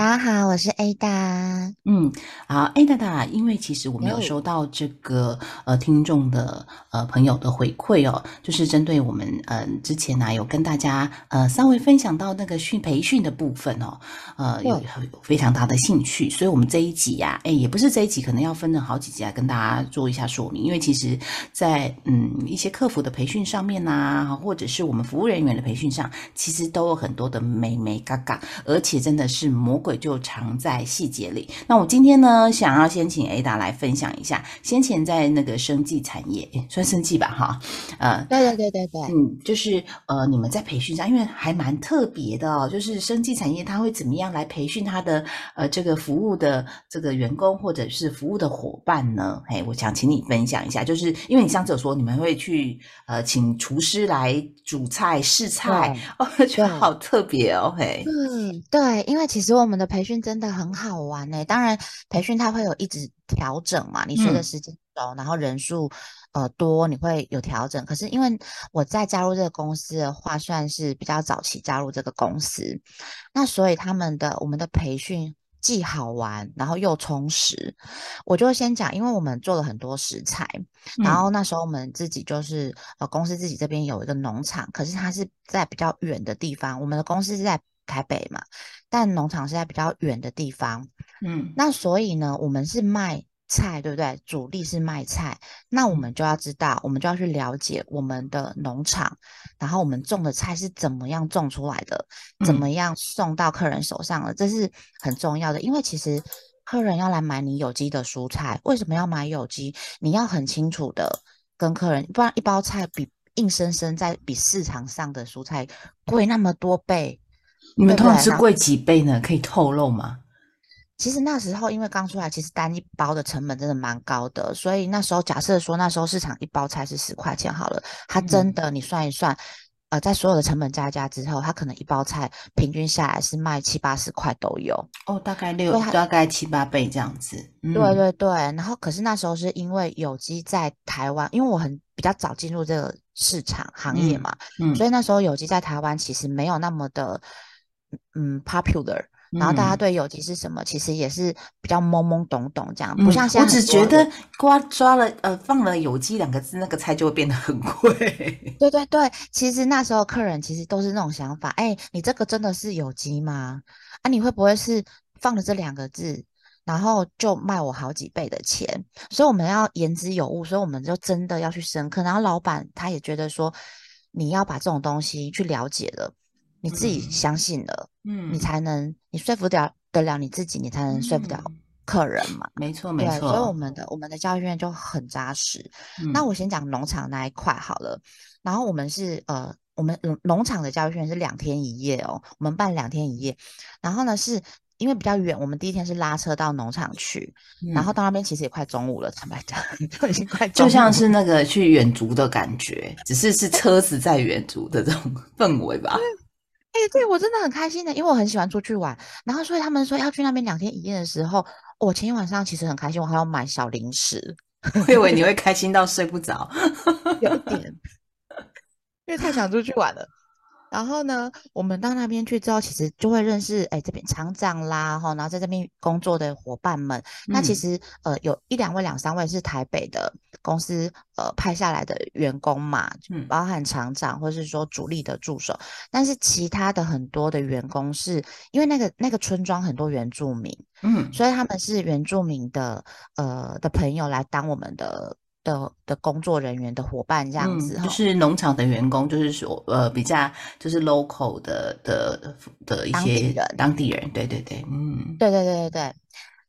大家好，我是 Ada。嗯，好，Ada 的，因为其实我们有收到这个呃听众的呃朋友的回馈哦，就是针对我们嗯之前呢有跟大家呃稍微分享到那个训培训的部分哦，呃有有非常大的兴趣，所以我们这一集呀，哎也不是这一集，可能要分了好几集来跟大家做一下说明，因为其实，在嗯一些客服的培训上面呐，或者是我们服务人员的培训上，其实都有很多的美眉嘎嘎，而且真的是魔鬼。就藏在细节里。那我今天呢，想要先请 Ada 来分享一下，先前在那个生技产业，算生技吧，哈，呃，对对对对对，嗯，就是呃，你们在培训上，因为还蛮特别的哦，就是生技产业，它会怎么样来培训它的呃这个服务的这个员工或者是服务的伙伴呢？嘿，我想请你分享一下，就是因为你上次有说你们会去呃请厨师来煮菜试菜，哦，觉得好特别哦，嘿，嗯，对，因为其实我们。的培训真的很好玩呢。当然，培训它会有一直调整嘛。你随着时间走，然后人数呃多，你会有调整。可是因为我在加入这个公司的话，算是比较早期加入这个公司，那所以他们的我们的培训既好玩，然后又充实。我就先讲，因为我们做了很多食材，然后那时候我们自己就是呃公司自己这边有一个农场，可是它是在比较远的地方。我们的公司是在台北嘛。但农场是在比较远的地方，嗯，那所以呢，我们是卖菜，对不对？主力是卖菜，那我们就要知道，我们就要去了解我们的农场，然后我们种的菜是怎么样种出来的，怎么样送到客人手上的，这是很重要的。因为其实客人要来买你有机的蔬菜，为什么要买有机？你要很清楚的跟客人，不然一包菜比硬生生在比市场上的蔬菜贵那么多倍。你们通常是贵几倍呢？可以透露吗？其实那时候因为刚出来，其实单一包的成本真的蛮高的，所以那时候假设说那时候市场一包菜是十块钱好了，它真的你算一算，呃，在所有的成本加加之后，它可能一包菜平均下来是卖七八十块都有。哦，大概六，大概七八倍这样子。对对对，然后可是那时候是因为有机在台湾，因为我很比较早进入这个市场行业嘛，所以那时候有机在台湾其实没有那么的。嗯，popular，然后大家对有机是什么，其实也是比较懵懵懂懂这样，不像现在。我只觉得瓜抓了呃放了有机两个字，那个菜就会变得很贵。对对对，其实那时候客人其实都是那种想法，哎，你这个真的是有机吗？啊，你会不会是放了这两个字，然后就卖我好几倍的钱？所以我们要言之有物，所以我们就真的要去深刻。然后老板他也觉得说，你要把这种东西去了解了。你自己相信了，嗯，你才能你说服掉得了你自己，你才能说服掉客人嘛。没错，没错。所以我们的我们的教育院就很扎实。那我先讲农场那一块好了。然后我们是呃，我们农农场的教育院是两天一夜哦，我们办两天一夜。然后呢，是因为比较远，我们第一天是拉车到农场去，然后到那边其实也快中午了，坦白讲 就已经快，就像是那个去远足的感觉，只是是车子在远足的这种氛围吧。哎，对我真的很开心的，因为我很喜欢出去玩。然后，所以他们说要去那边两天一夜的时候，我前一晚上其实很开心，我还要买小零食。我以为你会开心到睡不着，有点，因为太想出去玩了。然后呢，我们到那边去之后，其实就会认识哎这边厂长啦，哈，然后在这边工作的伙伴们。那其实呃有一两位、两三位是台北的公司呃派下来的员工嘛，嗯，包含厂长或是说主力的助手。但是其他的很多的员工是因为那个那个村庄很多原住民，嗯，所以他们是原住民的呃的朋友来当我们的。的的工作人员的伙伴这样子，就是农场的员工，就是说呃比较就是 local 的的的一些当地人，当地人，对对对，嗯，对对对对对。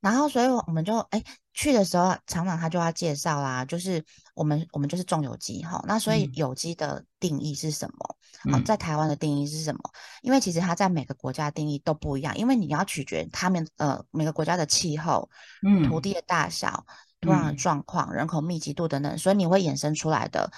然后，所以我们就哎去的时候，厂长他就要介绍啦，就是我们我们就是种有机哈。那所以有机的定义是什么？好，在台湾的定义是什么？因为其实它在每个国家定义都不一样，因为你要取决他们呃每个国家的气候、嗯土地的大小、土壤的状况、人口密集度等等，所以你会衍生出来的。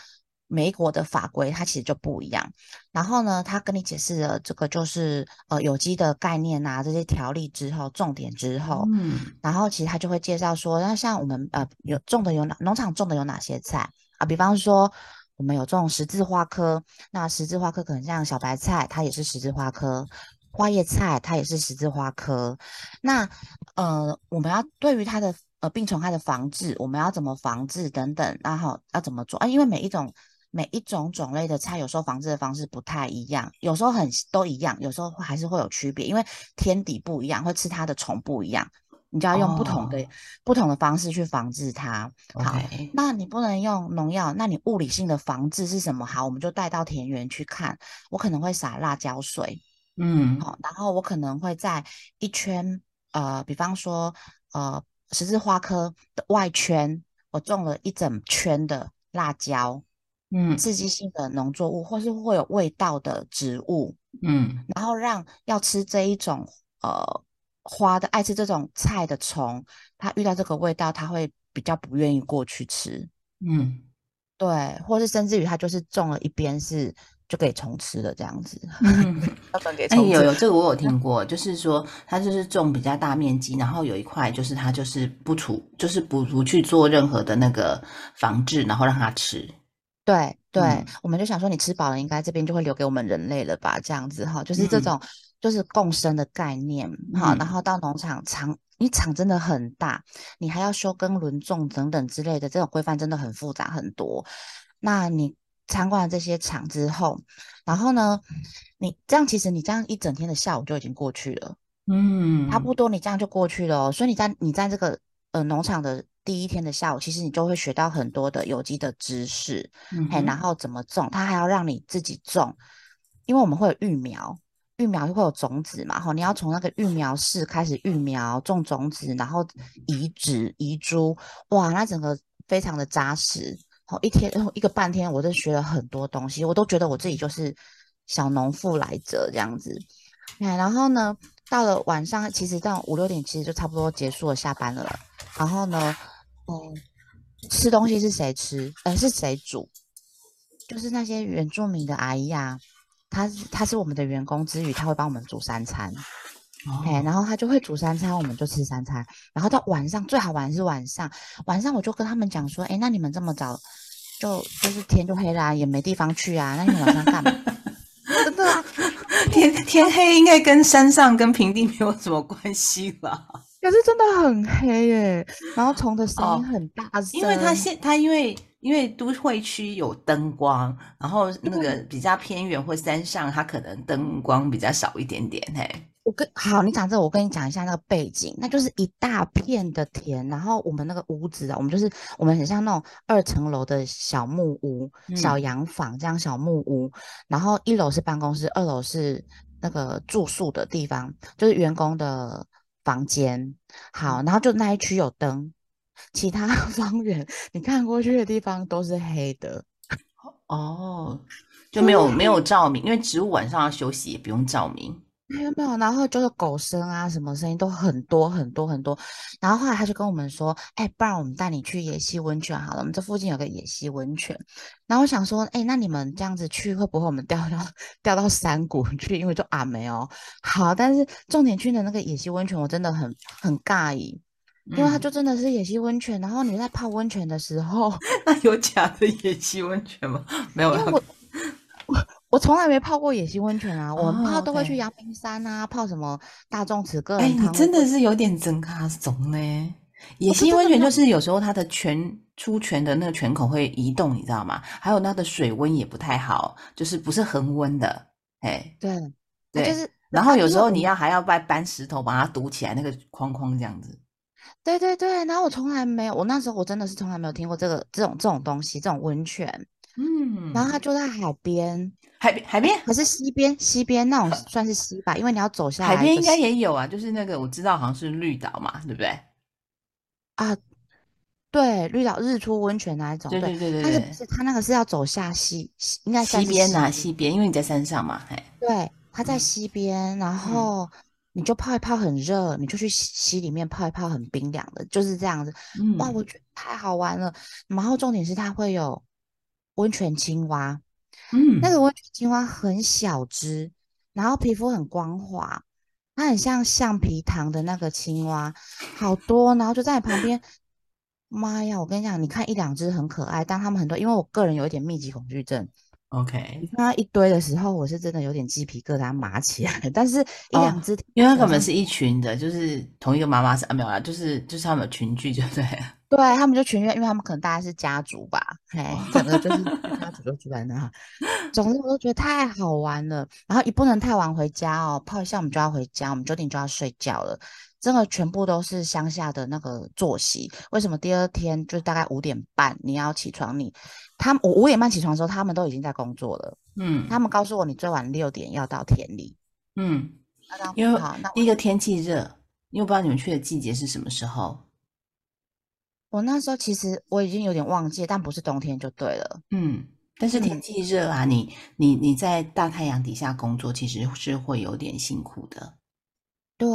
美国的法规它其实就不一样，然后呢，他跟你解释了这个就是呃有机的概念啊，这些条例之后，重点之后，嗯，然后其实他就会介绍说，那像我们呃有种的有哪农场种的有哪些菜啊？比方说我们有种十字花科，那十字花科可能像小白菜，它也是十字花科；花叶菜它也是十字花科。那呃我们要对于它的呃病虫害的防治，我们要怎么防治等等，然后要怎么做啊？因为每一种每一种种类的菜，有时候防治的方式不太一样，有时候很都一样，有时候还是会有区别，因为天敌不一样，会吃它的虫不一样，你就要用不同的不同的方式去防治它。好，那你不能用农药，那你物理性的防治是什么？好，我们就带到田园去看，我可能会撒辣椒水，嗯，好，然后我可能会在一圈，呃，比方说，呃，十字花科的外圈，我种了一整圈的辣椒。嗯，刺激性的农作物，或是会有味道的植物，嗯，然后让要吃这一种呃花的爱吃这种菜的虫，它遇到这个味道，它会比较不愿意过去吃，嗯，对，或是甚至于它就是种了一边是就可以重吃了这样子，嗯，哎，有有这个我有听过，就是说它就是种比较大面积，然后有一块就是它就是不处，就是不不去做任何的那个防治，然后让它吃。对对，我们就想说，你吃饱了，应该这边就会留给我们人类了吧？这样子哈，就是这种就是共生的概念哈。然后到农场场，你场真的很大，你还要休耕轮种等等之类的，这种规范真的很复杂很多。那你参观了这些场之后，然后呢，你这样其实你这样一整天的下午就已经过去了，嗯，差不多你这样就过去了。所以你在你在这个呃农场的。第一天的下午，其实你就会学到很多的有机的知识，嘿，然后怎么种，它还要让你自己种，因为我们会有育苗，育苗就会有种子嘛，吼，你要从那个育苗室开始育苗，种种子，然后移植移株，哇，那整个非常的扎实，吼，一天一个半天，我都学了很多东西，我都觉得我自己就是小农妇来着这样子，哎，然后呢，到了晚上，其实到五六点，其实就差不多结束了，下班了，然后呢。嗯，吃东西是谁吃？呃，是谁煮？就是那些原住民的阿姨啊，她她是我们的员工之余，她会帮我们煮三餐。哎，然后她就会煮三餐，我们就吃三餐。然后到晚上最好玩是晚上，晚上我就跟他们讲说，哎，那你们这么早就就是天就黑啦，也没地方去啊，那你晚上干嘛？真的啊，天天黑应该跟山上跟平地没有什么关系吧？可是真的很黑耶，然后虫的声音很大声，因为它现它因为因为都会区有灯光，然后那个比较偏远或山上，它可能灯光比较少一点点。嘿，我跟好，你讲这，我跟你讲一下那个背景，那就是一大片的田，然后我们那个屋子啊，我们就是我们很像那种二层楼的小木屋、小洋房这样小木屋，然后一楼是办公室，二楼是那个住宿的地方，就是员工的。房间好，然后就那一区有灯，其他 方圆你看过去的地方都是黑的。哦，就没有没有 照明，因为植物晚上要休息，也不用照明。没有没有，然后就是狗声啊，什么声音都很多很多很多。然后后来他就跟我们说：“哎，不然我们带你去野溪温泉好了，我们这附近有个野溪温泉。”然后我想说：“哎，那你们这样子去会不会我们掉到掉到山谷去？因为就啊没有好，但是重点去的那个野溪温泉，我真的很很尬意，因为它就真的是野溪温泉。然后你在泡温泉的时候，那有假的野溪温泉吗？没有。我从来没泡过野溪温泉啊，我们泡都会去阳明山啊，泡什么大众池个人汤。哎，你真的是有点真卡怂呢。野溪温泉就是有时候它的泉出泉的那个泉口会移动，你知道吗？还有它的水温也不太好，就是不是恒温的。哎，对，对，就是。然后有时候你要还要搬搬石头把它堵起来，那个框框这样子。对对对，然后我从来没有，我那时候我真的是从来没有听过这个这种这种东西，这种温泉。嗯，然后它就在海边。海边，海边可是西边，西边那种算是西吧，因为你要走下来。海边应该也有啊，就是那个我知道好像是绿岛嘛，对不对？啊，对，绿岛日出温泉那一种，对对对对对，但是不是它那个是要走下西，应该西边呐，西边，因为你在山上嘛，哎，对，它在西边，然后你就泡一泡很热，你就去溪里面泡一泡很冰凉的，就是这样子，哇，我觉得太好玩了。然后重点是它会有温泉青蛙，嗯，那个温泉青蛙很小只，然后皮肤很光滑，它很像橡皮糖的那个青蛙，好多，然后就在你旁边。妈呀！我跟你讲，你看一两只很可爱，但它们很多，因为我个人有一点密集恐惧症。OK，你看它一堆的时候，我是真的有点鸡皮疙瘩麻起来。但是，一两只，因为它可能是一群的，就是同一个妈妈是啊，没有啦，就是就是他们群聚，就对。对他们就群聚，因为他们可能大家是家族吧，嘿，整个就是家族就出来了哈。总之，我都觉得太好玩了。然后，也不能太晚回家哦，泡一下我们就要回家，我们九点就要睡觉了。真的全部都是乡下的那个作息。为什么第二天就大概五点半你要起床？你他们我五点半起床的时候，他们都已经在工作了。嗯，他们告诉我你最晚六点要到田里。嗯，因为第一个天气热，因为不知道你们去的季节是什么时候。我那时候其实我已经有点忘记，但不是冬天就对了。嗯，但是天气热啊，你你你在大太阳底下工作，其实是会有点辛苦的。对，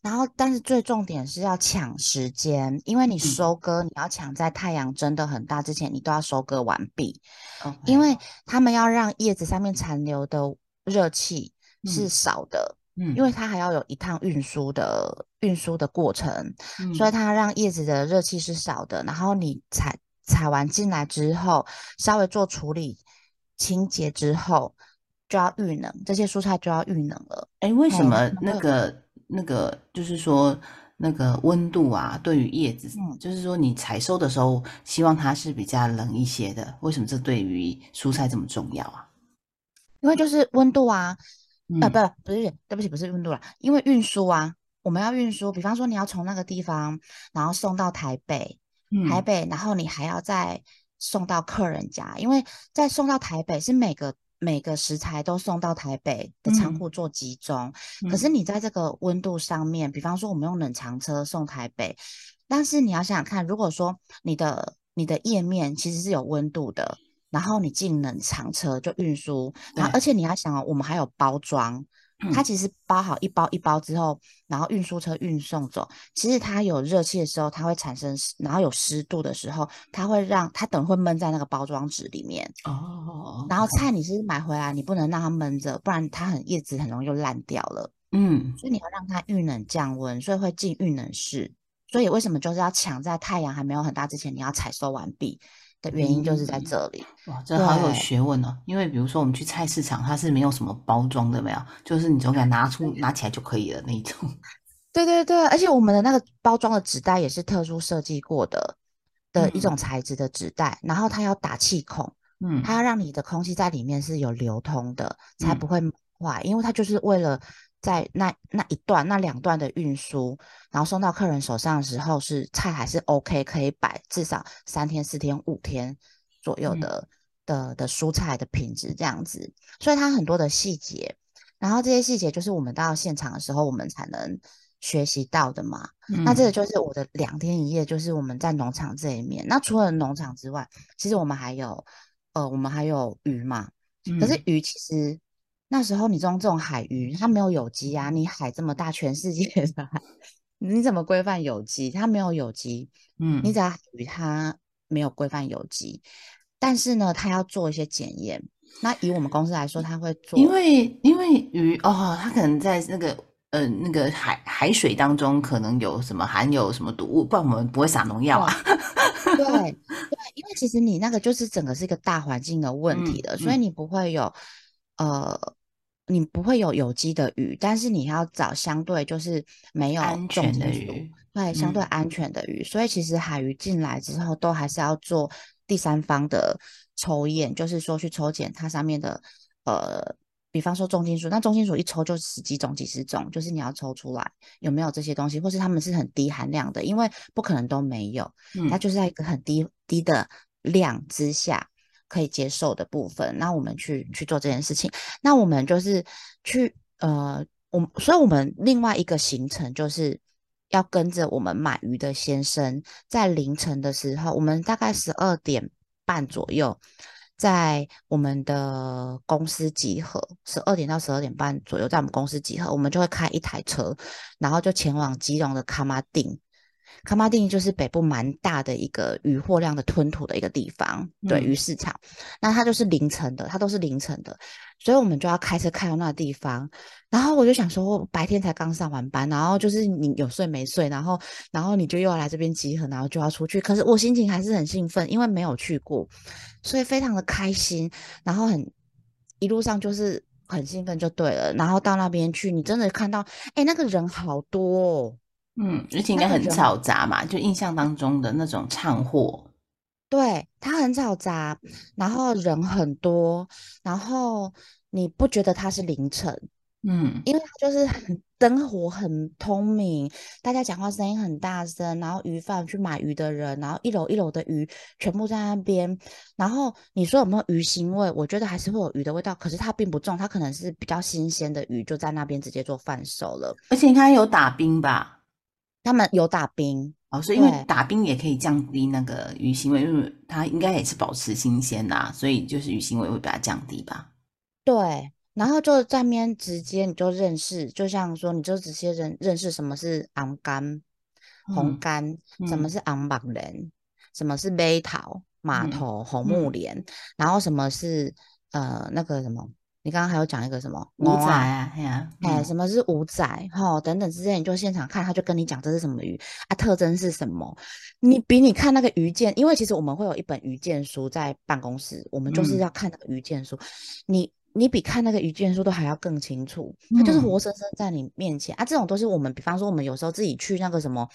然后但是最重点是要抢时间，因为你收割你要抢在太阳真的很大之前，你都要收割完毕。因为他们要让叶子上面残留的热气是少的，嗯，因为它还要有一趟运输的运输的过程，所以它让叶子的热气是少的。然后你采采完进来之后，稍微做处理清洁之后，就要预冷，这些蔬菜就要预冷了。哎，为什么那个？那个就是说，那个温度啊，对于叶子，就是说你采收的时候，希望它是比较冷一些的。为什么这对于蔬菜这么重要啊？因为就是温度啊，啊不不是，对不起，不是温度了，因为运输啊，我们要运输，比方说你要从那个地方，然后送到台北，台北，然后你还要再送到客人家，因为再送到台北是每个。每个食材都送到台北的仓库做集中，可是你在这个温度上面，比方说我们用冷藏车送台北，但是你要想想看，如果说你的你的页面其实是有温度的，然后你进冷藏车就运输，然后而且你要想哦，我们还有包装。它其实包好一包一包之后，然后运输车运送走。其实它有热气的时候，它会产生，然后有湿度的时候，它会让它等会闷在那个包装纸里面。哦。然后菜你是买回来，你不能让它闷着，不然它很叶子很容易就烂掉了。嗯。所以你要让它遇冷降温，所以会进遇冷室。所以为什么就是要抢在太阳还没有很大之前，你要采收完毕？的原因就是在这里哇，这好有学问哦。因为比如说我们去菜市场，它是没有什么包装的，没有，就是你总给它拿出拿起来就可以了那一种。对对对，而且我们的那个包装的纸袋也是特殊设计过的的一种材质的纸袋，然后它要打气孔，嗯，它要让你的空气在里面是有流通的，才不会坏，因为它就是为了。在那那一段、那两段的运输，然后送到客人手上的时候，是菜还是 OK，可以摆至少三天、四天、五天左右的的的蔬菜的品质这样子。所以它很多的细节，然后这些细节就是我们到现场的时候，我们才能学习到的嘛。那这个就是我的两天一夜，就是我们在农场这一面。那除了农场之外，其实我们还有呃，我们还有鱼嘛。可是鱼其实。那时候你种这种海鱼，它没有有机啊！你海这么大，全世界的海，你怎么规范有机？它没有有机，嗯，你只要海鱼它没有规范有机，但是呢，它要做一些检验。那以我们公司来说，它会做，因为因为鱼哦，它可能在那个呃那个海海水当中可能有什么含有什么毒物，不然我们不会撒农药啊。对对，因为其实你那个就是整个是一个大环境的问题的，所以你不会有呃。你不会有有机的鱼，但是你要找相对就是没有安全的鱼，对，相对安全的鱼。所以其实海鱼进来之后，都还是要做第三方的抽验，就是说去抽检它上面的呃，比方说重金属，那重金属一抽就十几种、几十种，就是你要抽出来有没有这些东西，或是他们是很低含量的，因为不可能都没有，它就是在一个很低低的量之下。可以接受的部分，那我们去去做这件事情。那我们就是去呃，我所以我们另外一个行程就是要跟着我们买鱼的先生，在凌晨的时候，我们大概十二点半左右，在我们的公司集合，十二点到十二点半左右，在我们公司集合，我们就会开一台车，然后就前往基隆的卡马丁。卡马丁就是北部蛮大的一个渔货量的吞吐的一个地方，对鱼市场。那它就是凌晨的，它都是凌晨的，所以我们就要开车开到那个地方。然后我就想说，白天才刚上完班，然后就是你有睡没睡，然后然后你就又要来这边集合，然后就要出去。可是我心情还是很兴奋，因为没有去过，所以非常的开心。然后很一路上就是很兴奋就对了。然后到那边去，你真的看到，哎，那个人好多。哦。嗯，而且应该很嘈杂嘛，就印象当中的那种唱货。对，它很嘈杂，然后人很多，然后你不觉得它是凌晨？嗯，因为它就是很灯火很通明，大家讲话声音很大声，然后鱼贩去买鱼的人，然后一楼一楼的鱼全部在那边，然后你说有没有鱼腥味？我觉得还是会有鱼的味道，可是它并不重，它可能是比较新鲜的鱼，就在那边直接做贩售了。而且应该有打冰吧？他们有打冰哦，所以因为打冰也可以降低那个鱼腥味，因为它应该也是保持新鲜呐，所以就是鱼腥味会把它降低吧。对，然后就在面直接你就认识，就像说你就直接认认识什么是昂干、红干，什么是昂白人，什么是杯桃、码头、红木莲，然后什么是呃那个什么。你刚刚还有讲一个什么五仔啊？哎什么是五仔？哈，等等之类，你就现场看，他就跟你讲这是什么鱼啊，特征是什么？你比你看那个鱼鉴，因为其实我们会有一本鱼鉴书在办公室，我们就是要看那个鱼鉴书。你你比看那个鱼鉴书都还要更清楚，它就是活生生在你面前啊。这种都是我们，比方说我们有时候自己去那个什么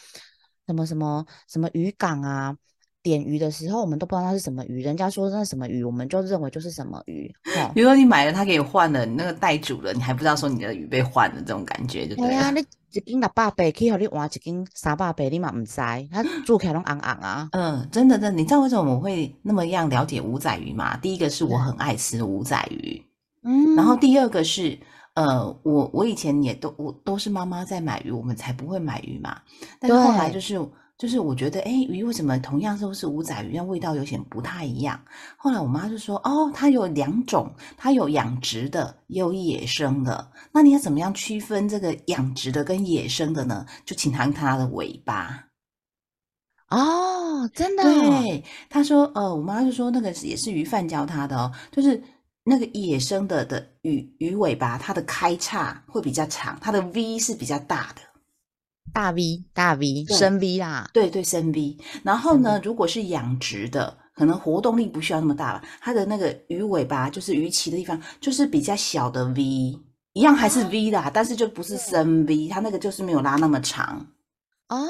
什么什么什么渔港啊。点鱼的时候，我们都不知道它是什么鱼，人家说那什么鱼，我们就认为就是什么鱼。比如说你买了，他给你换了，你那个带煮了，你还不知道说你的鱼被换了，这种感觉就对呀，你一斤六百倍，可以和你换一斤三百倍，你嘛唔知，它做起来拢昂昂啊。嗯，真的，真的，你知道为什么我会那么样了解五仔鱼吗？第一个是我很爱吃五仔鱼，嗯，然后第二个是，呃，我我以前也都我都是妈妈在买鱼，我们才不会买鱼嘛，但是后来就是。就是我觉得，哎，鱼为什么同样都是五仔鱼，但味道有点不太一样？后来我妈就说，哦，它有两种，它有养殖的，也有野生的。那你要怎么样区分这个养殖的跟野生的呢？就请看它的尾巴。哦，真的？对，他说，呃，我妈就说那个也是鱼贩教他的哦，就是那个野生的的鱼鱼尾巴，它的开叉会比较长，它的 V 是比较大的。大 V 大 V 深 V 啦，对对深 V。然后呢，如果是养殖的，可能活动力不需要那么大了。它的那个鱼尾巴，就是鱼鳍的地方，就是比较小的 V，一样还是 V 啦，但是就不是深 V，它那个就是没有拉那么长。哦，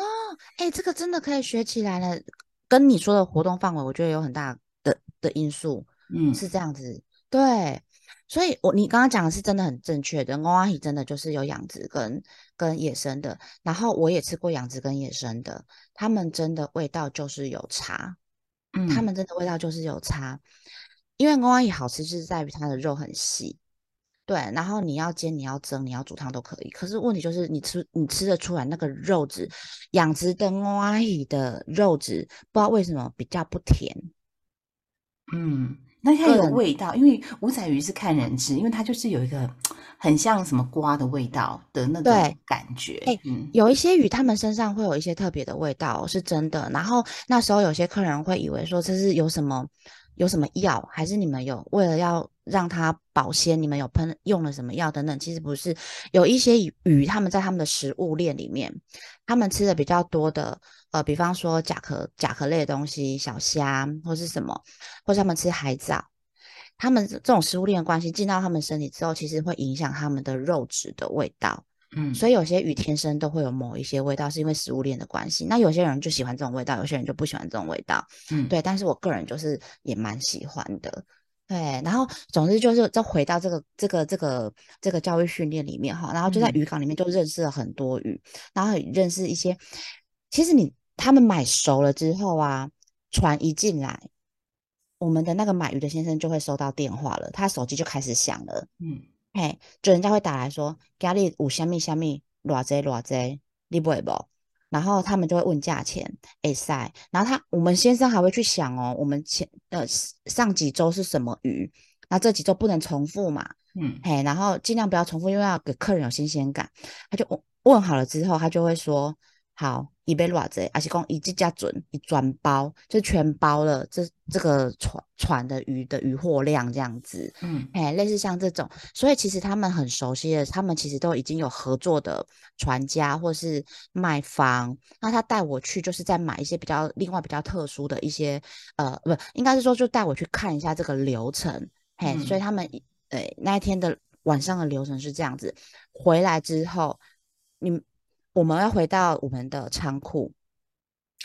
哎，这个真的可以学起来了。跟你说的活动范围，我觉得有很大的的因素。嗯，是这样子，对。所以，我你刚刚讲的是真的很正确的。阿姨真的就是有养殖跟跟野生的，然后我也吃过养殖跟野生的，他们真的味道就是有差，嗯，他们真的味道就是有差。因为阿姨好吃就是在于它的肉很细，对，然后你要煎、你要蒸、你要煮汤都可以。可是问题就是你吃你吃得出来那个肉质，养殖的阿姨的肉质不知道为什么比较不甜，嗯。那它有味道，因为五仔鱼是看人吃，因为它就是有一个 很像什么瓜的味道的那种感觉。嗯，有一些鱼，它们身上会有一些特别的味道，是真的。然后那时候有些客人会以为说这是有什么有什么药，还是你们有为了要让它保鲜，你们有喷用了什么药等等。其实不是，有一些鱼，他们在他们的食物链里面，他们吃的比较多的。呃，比方说甲壳甲壳类的东西，小虾或是什么，或者他们吃海藻，他们这种食物链的关系进到他们身体之后，其实会影响他们的肉质的味道。嗯，所以有些鱼天生都会有某一些味道，是因为食物链的关系。那有些人就喜欢这种味道，有些人就不喜欢这种味道。嗯，对。但是我个人就是也蛮喜欢的。对，然后总之就是再回到这个这个这个这个教育训练里面哈，然后就在渔港里面就认识了很多鱼，然后认识一些，其实你。他们买熟了之后啊，船一进来，我们的那个买鱼的先生就会收到电话了，他手机就开始响了。嗯，嘿，就人家会打来说，家里有虾米虾米，偌济偌济，你不会不？然后他们就会问价钱，哎塞，然后他我们先生还会去想哦，我们前呃上几周是什么鱼，那这几周不能重复嘛，嗯，嘿，然后尽量不要重复，因为要给客人有新鲜感。他就问问好了之后，他就会说好。一杯偌子，而且讲一这家准一专包，就全包了这这个船船的鱼的鱼货量这样子，嗯，哎，类似像这种，所以其实他们很熟悉的，他们其实都已经有合作的船家或是卖方，那他带我去就是在买一些比较另外比较特殊的一些，呃，不，应该是说就带我去看一下这个流程，嘿，所以他们，呃，那一天的晚上的流程是这样子，回来之后，你。我们要回到我们的仓库，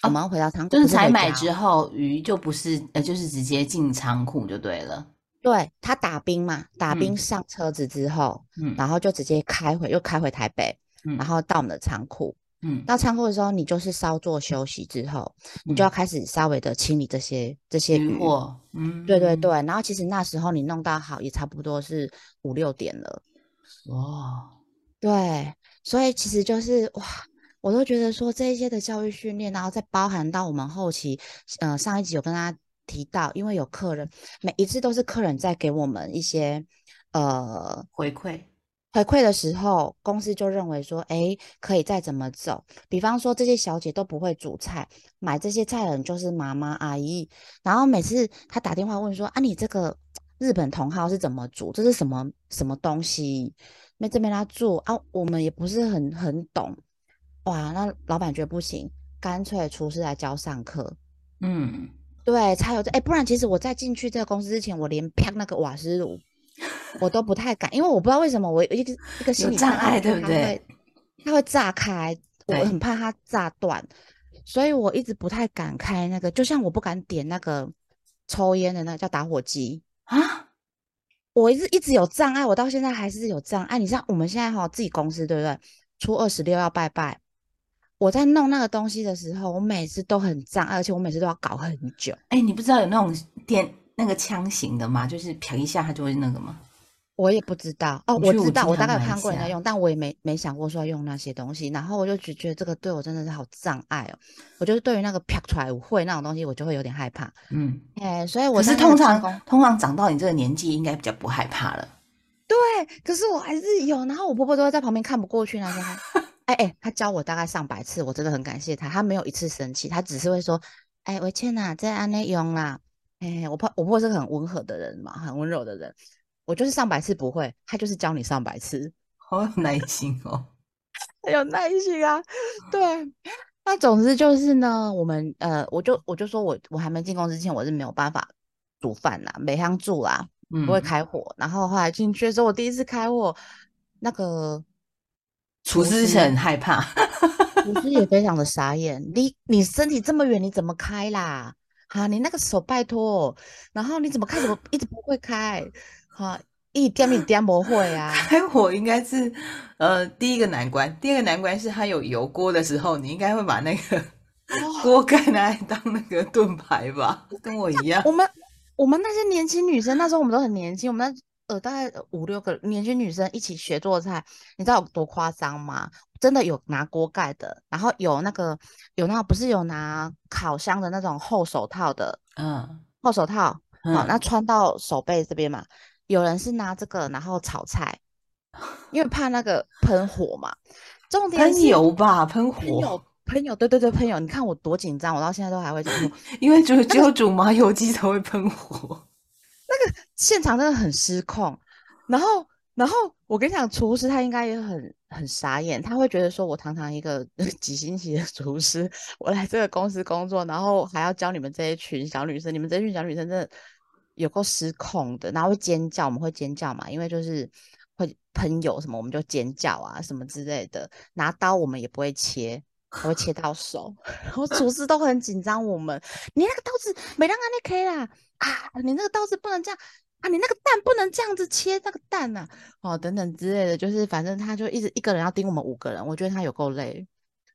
我们要回到仓库，就是采买之后鱼就不是呃，就是直接进仓库就对了。对他打冰嘛，打冰上车子之后，嗯，然后就直接开回，又开回台北，嗯，然后到我们的仓库，嗯，到仓库的时候，你就是稍作休息之后，你就要。开始稍微的清理这些这些鱼货，嗯，对对对，然后其实那时候你弄到好也差不多是五六点了，哇，对。所以其实就是哇，我都觉得说这一些的教育训练，然后再包含到我们后期，呃，上一集有跟大家提到，因为有客人，每一次都是客人在给我们一些呃回馈，回馈的时候，公司就认为说，哎，可以再怎么走。比方说这些小姐都不会煮菜，买这些菜的人就是妈妈阿姨，然后每次她打电话问说，啊，你这个日本同号是怎么煮？这是什么什么东西？那这边他做啊，我们也不是很很懂，哇，那老板觉得不行，干脆厨师来教上课，嗯，对，才有这，哎，不然其实我在进去这个公司之前，我连啪那个瓦斯炉我都不太敢，因为我不知道为什么我一个一个心理障碍，对不对？它会炸开，我很怕它炸断，所以我一直不太敢开那个，就像我不敢点那个抽烟的那个叫打火机啊。我一直一直有障碍，我到现在还是有障碍。你知道我们现在哈自己公司对不对？初二十六要拜拜，我在弄那个东西的时候，我每次都很障碍，而且我每次都要搞很久。哎，你不知道有那种电那个枪型的吗？就是瞟一下它就会那个吗？我也不知道哦，我知道，我大概有看过人家用，但我也没没想过说要用那些东西。然后我就只觉得这个对我真的是好障碍哦。我就是对于那个啪出来会那种东西，我就会有点害怕。嗯，哎，所以我是通常通常长到你这个年纪，应该比较不害怕了。对，可是我还是有。然后我婆婆都会在旁边看不过去那些。哎哎，她教我大概上百次，我真的很感谢她。她没有一次生气，她只是会说：“哎，维倩呐，在安内用啦。”哎，我婆我婆婆是个很温和的人嘛，很温柔的人。我就是上百次不会，他就是教你上百次，好有耐心哦，很有耐心啊。对，那总之就是呢，我们呃，我就我就说我我还没进公司之前，我是没有办法煮饭啦，没香煮啦，不会开火。然后后来进去的时候，我第一次开火，那个厨师是很害怕，厨师也 非常的傻眼。你你身体这么远，你怎么开啦？啊，你那个手拜托，然后你怎么开？怎么一直不会开？好，一点一点不会啊！开火应该是呃第一个难关，第二个难关是它有油锅的时候，你应该会把那个 锅盖拿来当那个盾牌吧？跟我一样。我们我们那些年轻女生，那时候我们都很年轻，我们那呃大概五六个年轻女生一起学做菜，你知道有多夸张吗？真的有拿锅盖的，然后有那个有那不是有拿烤箱的那种厚手套的，嗯，厚手套，好，那穿到手背这边嘛。有人是拿这个，然后炒菜，因为怕那个喷火嘛。重点喷油吧，喷火，喷油，对对对，喷油。你看我多紧张，我到现在都还会讲，因为只只有煮麻油鸡才会喷火。那个现场真的很失控。然后，然后我跟你讲，厨师他应该也很很傻眼，他会觉得说，我堂堂一个 几星级的厨师，我来这个公司工作，然后还要教你们这一群小女生，你们这群小女生真的。有够失控的，然后会尖叫，我们会尖叫嘛？因为就是会喷油什么，我们就尖叫啊什么之类的。拿刀我们也不会切，会切到手。然后厨师都很紧张，我们你那个刀子没让他那 K 啦啊，你那个刀子不能这样啊，你那个蛋不能这样子切那个蛋呐，哦等等之类的，就是反正他就一直一个人要盯我们五个人，我觉得他有够累。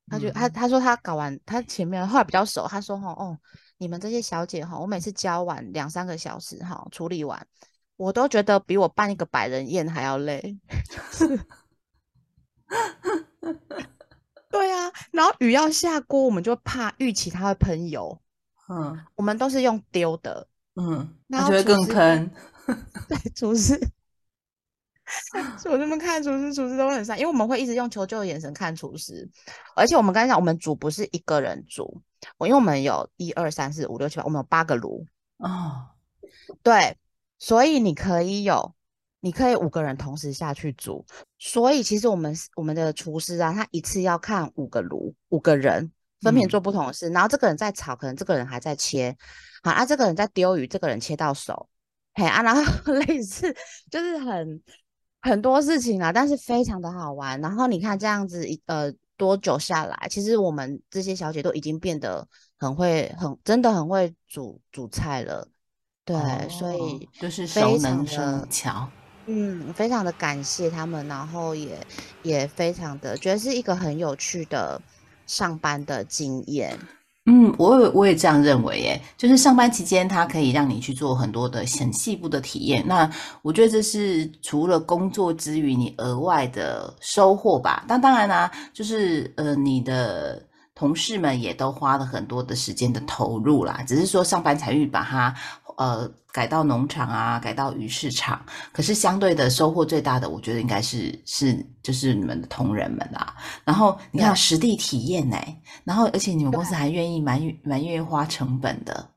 他就他他说他搞完他前面后来比较熟，他说哦哦。你们这些小姐哈，我每次教完两三个小时哈，处理完，我都觉得比我办一个百人宴还要累。对啊，然后雨要下锅，我们就怕预期它会喷油，嗯我们都是用丢的。嗯，然它就会更喷。对，厨师，我这么看厨师，厨师都很傻，因为我们会一直用求救的眼神看厨师，而且我们刚才讲，我们煮不是一个人煮，我因为我们有一二三四五六七八，我们有八个炉，哦，对，所以你可以有，你可以五个人同时下去煮，所以其实我们我们的厨师啊，他一次要看五个炉，五个人分别嗯。做不同的事，然后这个人在炒，可能这个人还在切，好啊，这个人在丢鱼，这个人切到手，嘿啊，然后 类似就是很很多事情啊，但是非常的好玩。然后你看这样子一呃多久下来，其实我们这些小姐都已经变得很会，很真的很会煮煮菜了。对，所哦以就是非熟常能生的巧。嗯，非常的感谢他们，然后也也非常的觉得是一个很有趣的上班的经验。嗯，我也我也这样认为，耶，就是上班期间，它可以让你去做很多的很细部的体验。那我觉得这是除了工作之余你额外的收获吧。但当然啦、就是呃，你的同事们也都花了很多的时间的投入啦，只是说上班才会把它呃改到农场啊，改到鱼市场。可是相对的收获最大的，我觉得应该是是就是你们的同仁们啊。然后你看实地体验呢、然后而且你们公司还愿意蛮蛮愿意花成本的，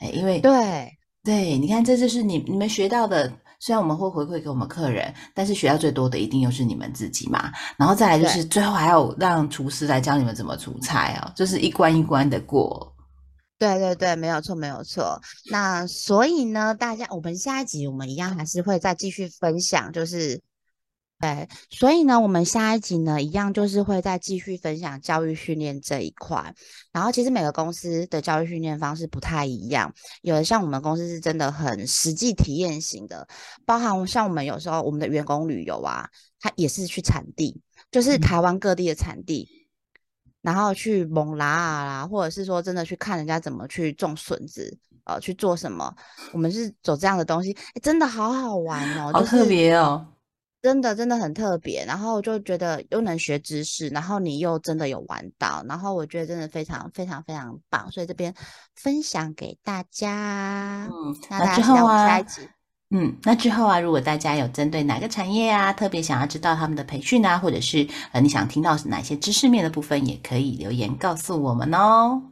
哎，因为对，对，你看这就是你你们学到的。虽然我们会回馈给我们客人，但是学到最多的一定又是你们自己嘛。然后再来就是最后还要让厨师来教你们怎么煮菜哦，就是一关一关的过。对对对，没有错，没有错。那所以呢，大家，我们下一集我们一样还是会再继续分享，就是对，所以呢，我们下一集呢，一样就是会再继续分享教育训练这一块。然后，其实每个公司的教育训练方式不太一样，有的像我们公司是真的很实际体验型的，包含像我们有时候我们的员工旅游啊，它也是去产地，就是嗯台湾各地的产地。然后去蒙拉啊啦，或者是说真的去看人家怎么去种笋子，呃，去做什么，我们是走这样的东西，诶真的好好玩哦，好特就是别哦。真的真的很特别，然后就觉得又能学知识，然后你又真的有玩到，然后我觉得真的非常非常非常棒，所以这边分享给大家。嗯，那那大家期待我们下一集。嗯，那之后啊，如果大家有针对哪个产业啊，特别想要知道他们的培训啊，或者是呃你想听到哪些知识面的部分，也可以留言告诉我们哦。